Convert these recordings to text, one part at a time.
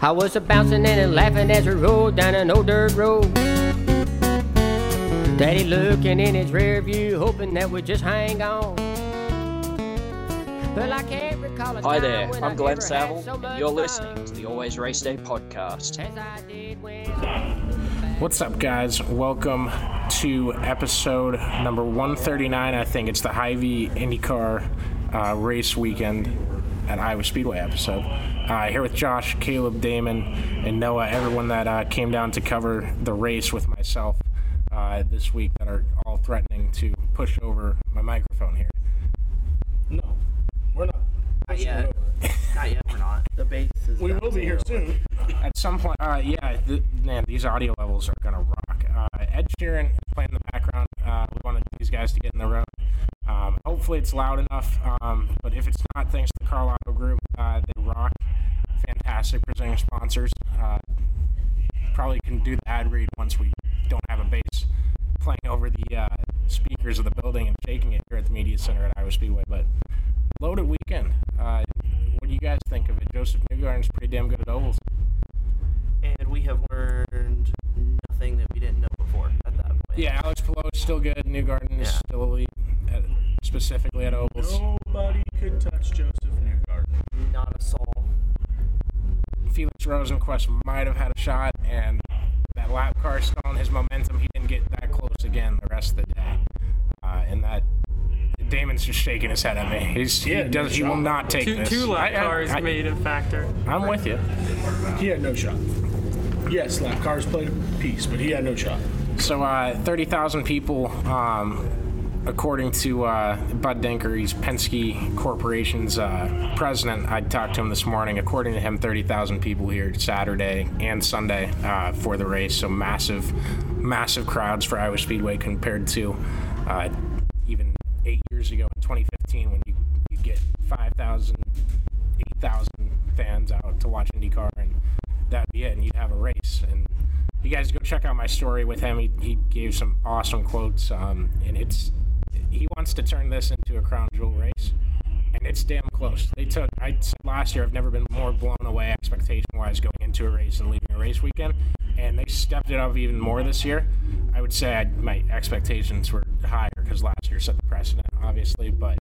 I was a bouncing in and a laughing as we rode down an old dirt road. Daddy looking in his rear view, hoping that we'd just hang on. Well, I can't recall a Hi there, I'm Glenn Saville, so and you're listening to the Always Race Day podcast. As I did when What's up, guys? Welcome to episode number 139. I think it's the Hy-Vee IndyCar uh, race weekend at Iowa Speedway episode. Uh, here with Josh, Caleb, Damon, and Noah, everyone that uh, came down to cover the race with myself uh, this week that are all threatening to push over my microphone here. No, we're not. Not yet. Not yet. We're not. The base is. We will be here soon. At some point, uh, yeah, th- man, these audio levels are gonna rock. Uh, Ed Sheeran is playing in the background. Uh, we wanted these guys to get in the room. Um, hopefully, it's loud enough. Um, but if it's not, thanks to the Karl Auto Group, uh, they rock. Fantastic presenting sponsors. Uh, probably can do the ad read once we don't have a bass playing over the uh, speakers of the building and shaking it here at the media center at Iowa Speedway. But loaded weekend. Uh, what do you guys think of it? Josef Newgarden's pretty damn good at ovals. And we have learned nothing that we didn't know before at that point. Yeah, Alex Palou is still good. Newgarden is Yeah. still elite, at, specifically at ovals. Nobody could touch Josef Newgarden. Not a soul. Felix Rosenqvist might have had a shot, and that lap car stalling his momentum. He didn't get that close again the rest of the day. Uh, and that Damon's just shaking his head at me. He's, he Yeah, does. He will not take Two, this. two lap I- I- cars I- made a factor. I'm with you. He had no shot. Yes, lap cars played a piece, but he had no shot. So, uh, 30,000 people, um, according to uh, Bud Denker, he's Penske Corporation's uh, president. I talked to him this morning. According to him, 30,000 people here Saturday and Sunday uh, for the race. So, massive, massive crowds for Iowa Speedway compared to uh, even eight years ago in 2015 when you, you get 5,000, 8,000 fans out to watch IndyCar and that'd be it, and you'd have a race. And you guys go check out my story with him. He, he gave some awesome quotes, um, and it's wants to turn this into a crown jewel race, and it's damn close. They took I last year I've never been more blown away expectation wise going into a race and leaving a race weekend, and they stepped it up even more this year. I would say I, my expectations were higher because last year set the precedent, obviously, but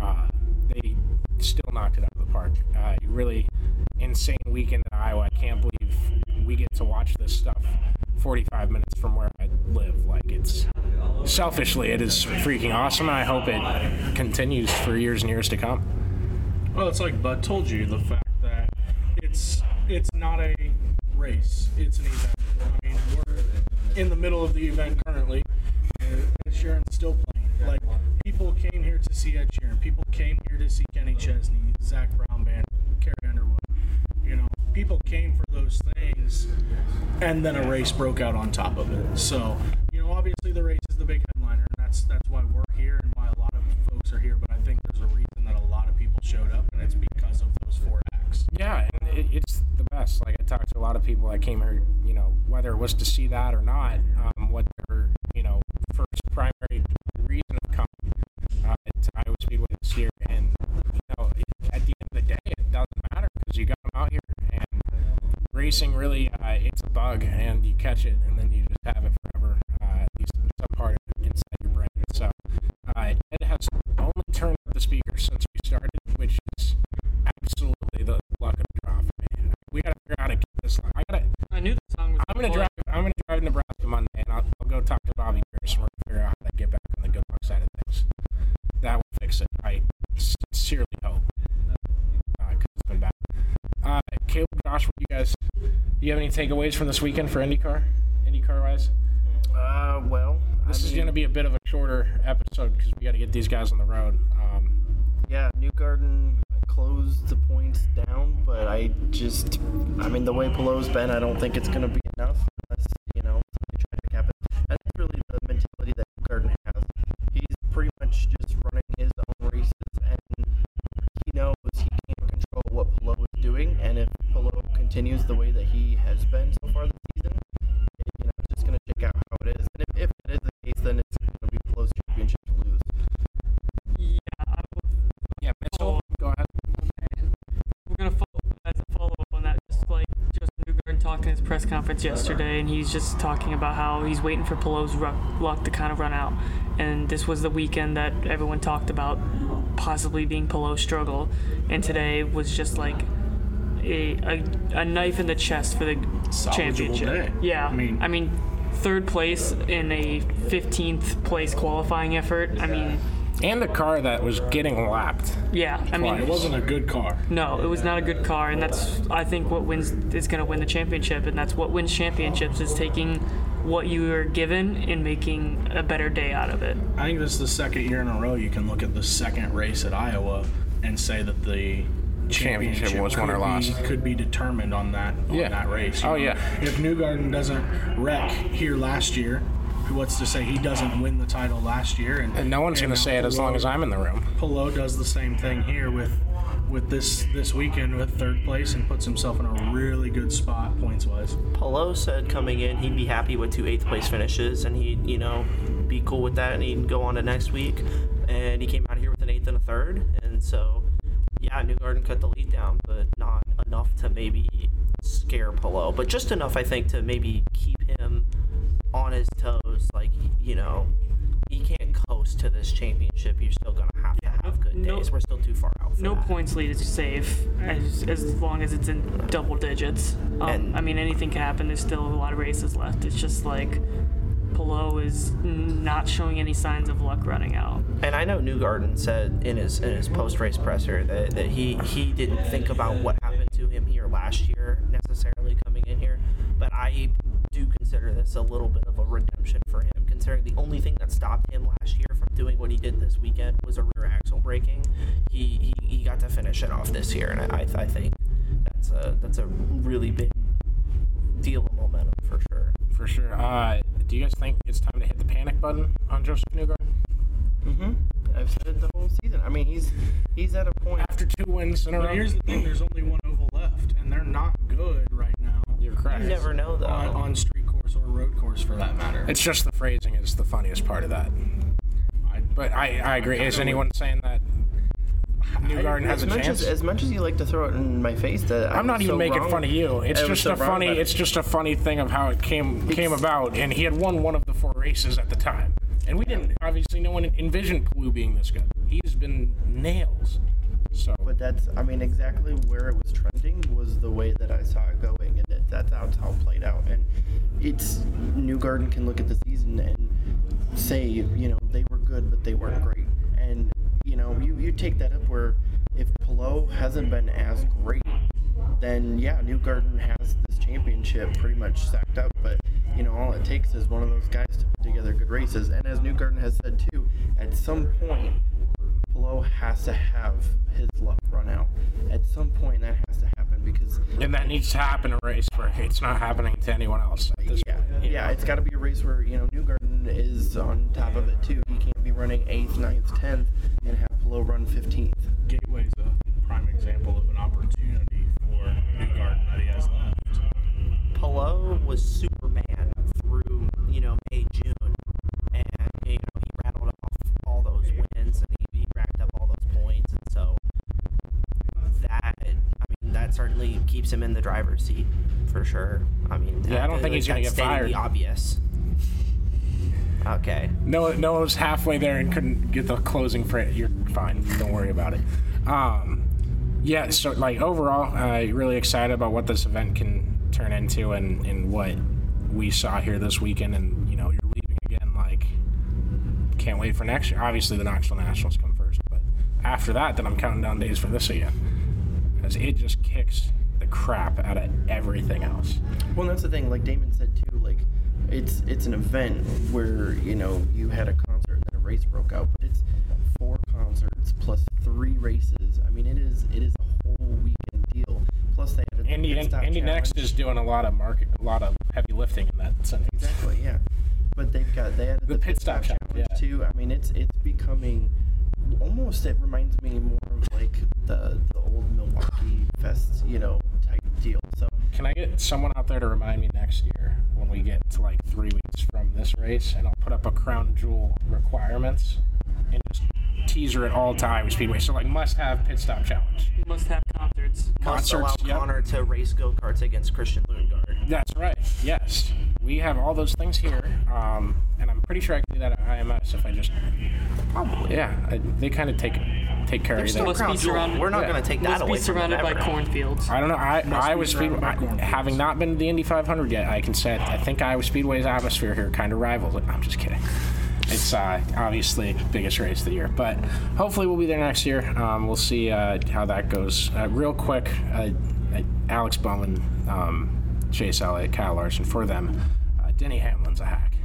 uh, they still knocked it out of the park. Uh, really insane weekend in Iowa. I can't believe we get to watch this stuff 45 minutes from where I live. Like it's selfishly, it is freaking awesome. And I hope it continues for years and years to come. Well, it's like Bud told you the fact that it's it's not a race; it's an event. I mean, we're in the middle of the event currently, and Ed Sheeran's still playing. Like people came here to see Ed Sheeran. People came here to see Kenny Chesney, Zac Brown Band, Carrie Underwood. You know, people came for those things, and then a race broke out on top of it. So, you know, obviously the race is the big headliner, and that's that's why we're here and why a lot of folks are here. But I think there's a reason that a lot of people showed up, and it's because of those four acts. Yeah, and it, it's the best. Like I talked to a lot of people that came here, you know, whether it was to see that or not, um, what their, you know, first primary reason of coming uh, to Iowa Speedway this year, and you know, at the end of the day, it doesn't matter because you got them out here, and racing really, uh, it's a bug, and you catch it, and then you just have it forever, uh, at least some part of it inside your brain. So, uh, Ed has only turned up the speakers since we started, which is absolutely the luck of the draw for me. We gotta figure out how to get this. I gotta. I knew the song was. I'm gonna drive. I'm gonna drive to Nebraska Monday, and I'll, I'll go talk to Bobby Pierce, and we're gonna figure out how to get back on the good luck side of things. That will fix it. I sincerely hope. Uh, 'cause it's been bad. Uh, Caleb, Josh, you guys? Do you have any takeaways from this weekend for IndyCar? IndyCar wise? Uh, well, This I is mean, gonna be a bit of a shorter episode because we got to get these guys on the road. Um, Yeah, Newgarden closed the points down, but I just, I mean, the way Palou's been, I don't think it's going to be enough unless, you know, something tragic happens. And that's really the mentality that Newgarden has. He's pretty much just continues the way that he has been so far this season, it, you know, it's just going to shake out how it is. And if, if that is the case, then it's going to be Palou's championship to lose. Yeah, I would, yeah, Mitchell, go ahead. we're gonna follow as a follow up on that. Just like Justin Newgarden talking in his press conference yesterday, and he's just talking about how he's waiting for Palou's luck to kind of run out. And this was the weekend that everyone talked about possibly being Palou's struggle, and today was just like a, a, a knife in the chest for the Salvageable championship. day. Yeah, I mean- I mean, third place in a 15th place qualifying effort. I mean, And a car that was getting lapped. yeah, I mean, it wasn't a good car. no, it was not a good car, and that's I think what wins is going to win the championship, and that's what wins championships is taking what you are given and making a better day out of it. I think this is the second year in a row you can look at the second race at Iowa and say that the Championship championship was won or lost. be- could be determined on that on Yeah. that race. Oh, know? yeah. If Newgarden doesn't wreck here last year, who what's to say he doesn't win the title last year? And, And no one's going to say it as long as I'm in the room. Palou does the same thing here with with this this weekend with third place and puts himself in a really good spot points wise. Palou said coming in he'd be happy with two eighth place finishes and he'd you know be cool with that and he'd go on to next week and he came out here with an eighth and a third and so yeah Newgarden cut the lead down but not enough to maybe scare Palou but just enough I think to maybe keep him on his toes like you know he can't coast to this championship you're still gonna have to have good no- days we're still too far out for No that. points lead is safe as, as long as it's in double digits. Um, And- I mean, anything can happen. There's still a lot of races left. It's just like Palou is not showing any signs of luck running out. And I know Newgarden said in his in his post race presser that, that he he didn't think about what happened to him here last year necessarily coming in here, but I do consider this a little bit of a redemption for him, considering the only thing that stopped him last year from doing what he did this weekend was a rear axle braking. He he, he got to finish it off this year, and I I think that's a that's a really big deal of momentum for sure. For sure. Uh, do you guys think it's time to hit the panic button on Josef Newgarden? Mm-hmm. I've said it the whole season. I mean, he's he's at a point After two wins in a row? here's the thing: there's only one oval left, and they're not good right now. You're correct. You never know though. on, on street course or road course for that matter. It's just the phrasing is the funniest part of that. I, But I, I agree. Is anyone saying that Newgarden has as a much chance? As, as much as you like to throw it in my face, that I I'm not even so making wrong- fun of you. It's I just so a funny. about it. It's just a funny thing of how it came came about, and he had won one of the four races at the time, and we didn't. Obviously, no one envisioned Palou being this good. He's been nails. So But that's, I mean, exactly where it was trending was the way that I saw it going, and it, that's how, how it played out. And it's Newgarden can look at the season and say, you know, they were good, but they weren't great. And you know, you you take that up where if Palou hasn't been as great, then yeah, Newgarden has this championship pretty much stacked up. But you know, all it takes is one of those guys to put together good races. And as Newgarden has said too, at some point, Palou has to have his luck run out. At some point, that has to happen because and that needs to happen a race where it's not happening to anyone else. Yeah, point, yeah, know? it's got to be a race where you know Newgarden is on top of it too. He can't be running eighth, ninth, tenth, and run fifteenth. Gateway's a prime example of an opportunity for New Newgarden that he has left. Palou was Superman through, you know, May, June. And, you know, he rattled off all those wins and he, he racked up all those points. And so that, I mean, that certainly keeps him in the driver's seat for sure. I mean, Yeah, I don't that- think he's gonna get stating fired. Obvious. Okay. No, no one was halfway there and couldn't get the closing for it. You're fine. Don't worry about it. Um, yeah, so like overall, uh, really excited about what this event can turn into and, and what we saw here this weekend. And you know, you're leaving again. Like, can't wait for next year. Obviously, the Knoxville Nationals come first, but after that, then I'm counting down days for this again because it just kicks the crap out of everything else. Well, that's the thing. Like Damon said too. Like it's it's an event where you know you had a concert and then a race broke out, but it's four concerts plus three races. I mean, it is it is a whole weekend deal. Plus they had a Indy, pit stop Indy NXT is doing a lot of market, a lot of heavy lifting in that sense. Exactly, yeah. But they've got they added the, pit stop challenge too. I mean, it's it's becoming almost. It reminds me more of like the the old Milwaukee Fest, you know, type deal. So Can I get someone out there to remind me next year when we get to like three weeks from this race, and I'll put up a crown jewel requirements and just teaser it all to Iowa Speedway. So like must have pit stop challenge. Must have concerts. Must allow Concerts, yep. Connor to race go karts against Christian Lundgaard. That's right. Yes, we have all those things here, um, and I'm pretty sure I can do that at IMS if I just. Probably, yeah. I, they kind of take take care of you. there. must be surrounded. We're not Yeah. going to take that must away be surrounded them by cornfields. I don't know. I, Must Iowa be Speedway, by having not been to the Indy 500 yet, I can say I think Iowa Speedway's atmosphere here kind of rivals it. I'm just kidding. It's uh, obviously biggest race of the year, but hopefully we'll be there next year. Um, we'll see uh, how that goes. Uh, real quick, uh, uh, Alex Bowman, um, Chase Elliott, Kyle Larson for them. Uh, Denny Hamlin's a hack.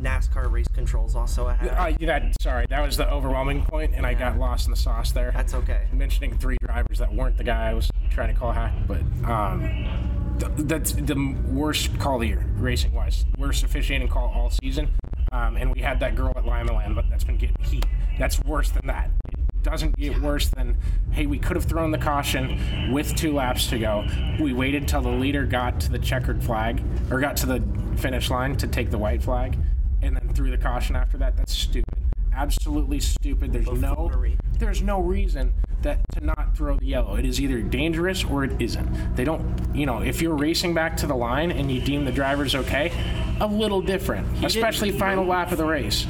NASCAR race controls also a hack. Uh, that, sorry, that was the overwhelming point, and I got lost in the sauce there. That's okay. mentioning three drivers that weren't the guy I was trying to call hack, but um, th- that's the worst call of the year, racing wise. Worst officiating call all season. Um, and we had that girl at Lima Land, but that's been getting heat. That's worse than that. It doesn't get worse than, hey, we could have thrown the caution with two laps to go. We waited till the leader got to the checkered flag, or got to the finish line to take the white flag, and then threw the caution after that. That's stupid. Absolutely stupid. There's no there's no reason that to not throw the yellow. It is either dangerous or it isn't. They don't, you know, if you're racing back to the line and you deem the driver's okay, a little different, especially final lap of the race.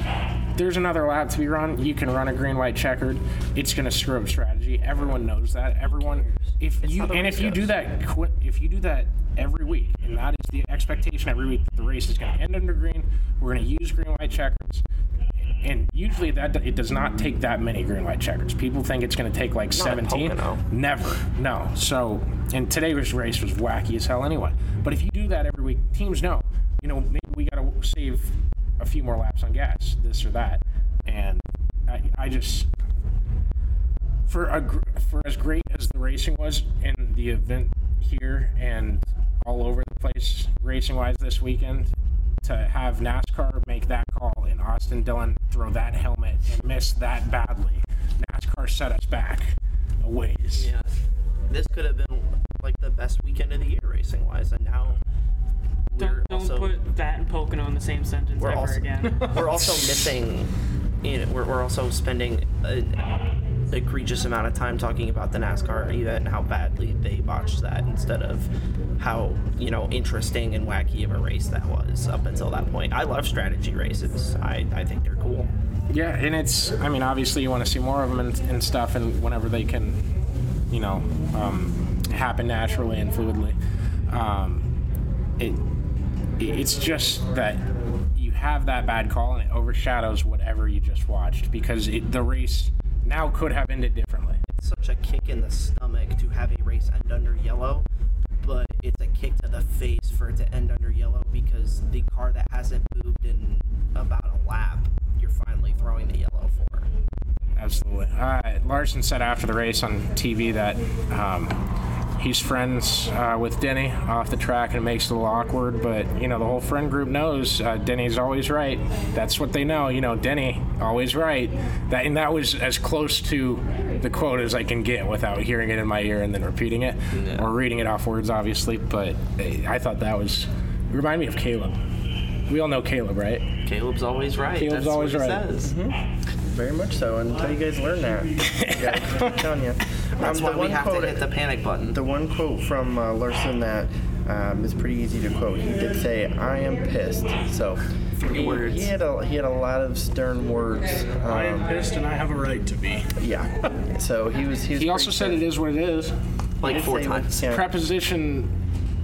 There's another lap to be run. You can run a green white checkered. It's going to screw up strategy. Everyone knows that. Everyone, if you and if you do that, if you do that every week, and that is the expectation every week, that the race is going to end under green. We're going to use green white checkers and usually that it does not take that many green light checkers. People think it's going to take like Not 17. Never. No. So, and today's race was wacky as hell anyway. But if you do that every week, teams know, you know, maybe we got to save a few more laps on gas, this or that. And I, I just for a for as great as the racing was in the event here and all over the place racing wise this weekend to have NASCAR make that call Austin Dillon throw that helmet and miss that badly. NASCAR set us back a ways. Yeah. This could have been like the best weekend of the year racing wise, and now Don't, we're don't also put that and Pocono in the same sentence we're ever also again. we're also missing. You know, we're, we're also spending an egregious amount of time talking about the NASCAR event and how badly they botched that instead of how you know interesting and wacky of a race that was up until that point. I love strategy races. I, I think they're cool. Yeah, and it's, I mean, obviously you want to see more of them and, and stuff, and whenever they can, you know, um, happen naturally and fluidly. Um, it, it's just that you have that bad call and it overshadows whatever you just watched because it, the race now could have ended differently. It's such a kick in the stomach to have a race end under yellow, but it's a kick to the face for it to end under yellow because the car that hasn't moved in about a lap, you're finally throwing the yellow for. Absolutely. Uh, Larson said after the race on TV that um, he's friends uh, with Denny off the track and it makes it a little awkward, but you know the whole friend group knows uh, Denny's always right. That's what they know. You know Denny always right. That and that was as close to the quote as I can get without hearing it in my ear and then repeating it or reading it off words, obviously. But eh, I thought that was remind me of Caleb. We all know Caleb, right? Caleb's always right. Caleb's That's always what he right. says. Very much so, until you guys learn that. Yeah, I'm telling you. That's Um, why we have quote- to hit the panic button. The one quote from uh, Larson that um, is pretty easy to quote. He did say, "I am pissed." So he, words. he had a he had a lot of stern words. I am um, pissed and I have a right to be. Yeah. So he was. He, was He also said "It is what it is. Like four times. yeah. Preposition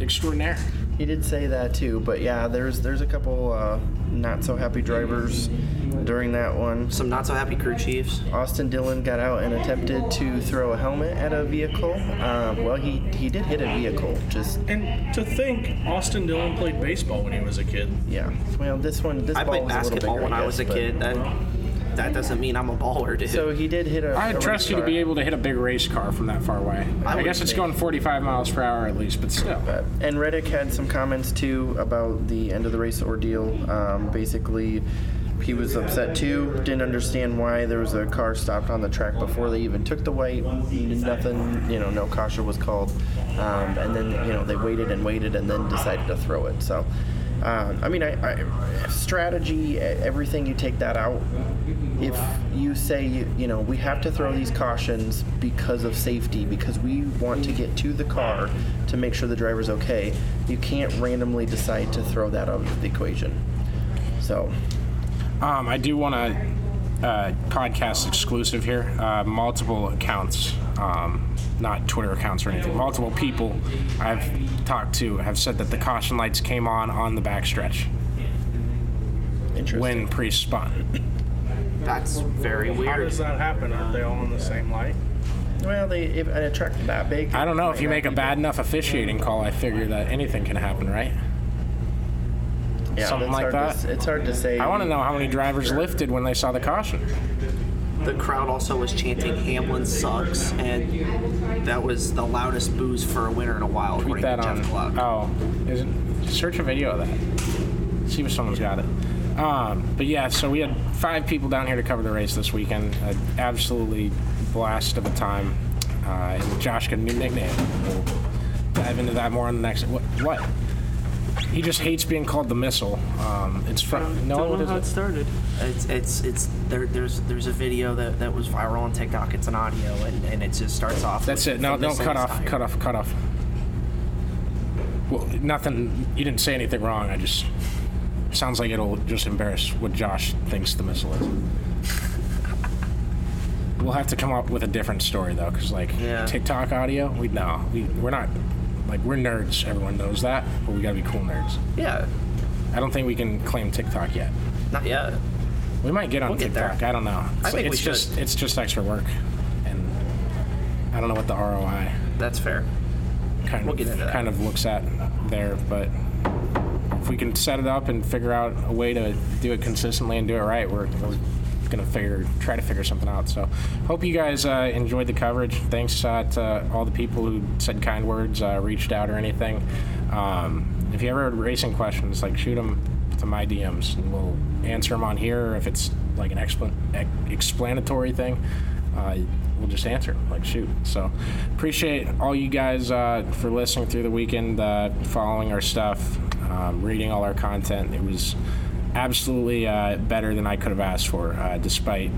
extraordinaire. He did say that too, but yeah, there's there's a couple uh, not so happy drivers during that one. Some not so happy crew chiefs. Austin Dillon got out and attempted to throw a helmet at a vehicle. Um, well, he he did hit a vehicle. Just And to think, Austin Dillon played baseball when he was a kid. yeah. Well, this one this I ball played was a little basketball bigger, when I guess, was a kid. That that doesn't mean I'm a baller, dude. So he did hit a. I a trust race you to be able to hit a big race car from that far away. I, would guess it's think. going 45 miles per hour at least, but still. And Reddick had some comments too about the end of the race ordeal. Um, basically, he was upset too. Didn't understand why there was a car stopped on the track before they even took the white. Nothing, you know, no caution was called. Um, and then you know they waited and waited and then decided to throw it. So. Um, I mean, I, I, strategy, everything you take that out. If you say, you, you know, we have to throw these cautions because of safety, because we want to get to the car to make sure the driver's okay, you can't randomly decide to throw that out of the equation. So, Um, I do want to uh, podcast exclusive here. Uh, multiple accounts, um, not Twitter accounts or anything. Multiple people I've talked to have said that the caution lights came on on the backstretch interesting. when Preece spun. That's very weird. How does that happen? Are they all on the same light? Well, they if an track that big. I don't know if you make a bad enough officiating call. I figure that anything can happen, right? Yeah, something like that. To, it's hard to say. I want to know how many drivers lifted when they saw the caution. The crowd also was chanting Hamlin sucks, and that was the loudest booze for a winner in a while, Tweet that to on. Jeff Gluck. Oh, is it? Search a video of that. See if someone's got it. Um, but yeah, so we had five people down here to cover the race this weekend. An absolutely blast of a time. Uh, and Josh got a new nickname. We'll dive into that more on the next. What? What? He just hates being called the missile. Um, it's from no. Don't What know is how it? it started. It's it's it's there. There's there's a video that, that was viral on TikTok. It's an audio, and, and it just starts off. That's with it. No, the don't cut missile off. Cut off. Cut off. Well, nothing. You didn't say anything wrong. I just sounds like it'll just embarrass what Josh thinks the missile is. We'll have to come up with a different story though, because like Yeah. TikTok audio, we no, we we're not like we're nerds. Everyone knows that, but we gotta be cool nerds. Yeah, I don't think we can claim TikTok yet. not yet. We might get on We'll get. TikTok. I don't know. It's, I think it's we just should. it's just extra work, and I don't know what the ROI That's fair. kind We'll of get into that. kind of looks at there. But if we can set it up and figure out a way to do it consistently and do it right, we're, we're gonna figure try to figure something out. So hope you guys uh, enjoyed the coverage. Thanks uh, to all the people who said kind words, uh, reached out or anything. Um, if you ever have racing questions, like shoot them to my DMs and we'll answer them on here. If it's like an explan- ex- explanatory thing, uh, we'll just answer. Like shoot. So appreciate all you guys uh, for listening through the weekend, uh, following our stuff, um, reading all our content. It was absolutely uh, better than I could have asked for, uh, despite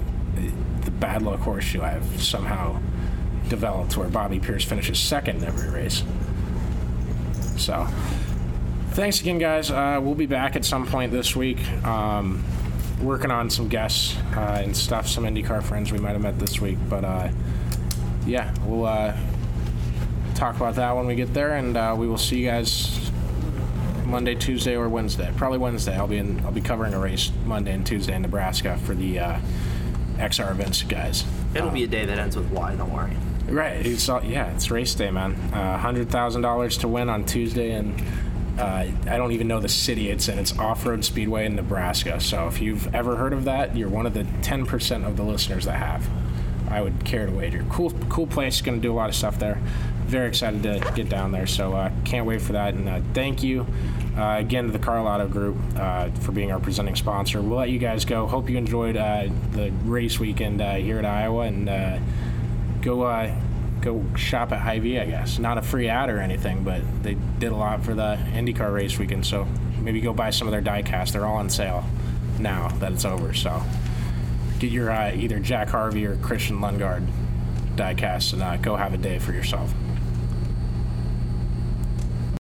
the bad luck horseshoe I've somehow developed, where Bobby Pierce finishes second in every race. So. Thanks again, guys. Uh, we'll be back at some point this week. Um, working on some guests uh, and stuff, some IndyCar friends we might have met this week. But uh, yeah, we'll uh, talk about that when we get there, and uh, we will see you guys Monday, Tuesday, or Wednesday. Probably Wednesday. I'll be in. I'll be covering a race Monday and Tuesday in Nebraska for the uh, XR events, guys. It'll be a day that ends with Y. Don't worry. Right. It's all, yeah, it's race day, man. Uh, hundred thousand dollars to win on Tuesday, and uh, I don't even know the city it's in. It's Off Road Speedway in Nebraska. So if you've ever heard of that, you're one of the ten percent of the listeners that have. I would care to wager. Cool, cool place. Going to do a lot of stuff there. Very excited to get down there. So uh, can't wait for that. And uh, thank you uh, again to the Karl Group uh, for being our presenting sponsor. We'll let you guys go. Hope you enjoyed uh, the race weekend uh, here at Iowa and go go shop at Hy-Vee, I guess. Not a free ad or anything, but they did a lot for the IndyCar race weekend. So maybe go buy some of their diecast. They're all on sale now that it's over. So get your uh, either Jack Harvey or Christian Lundgaard diecast and uh, go have a day for yourself.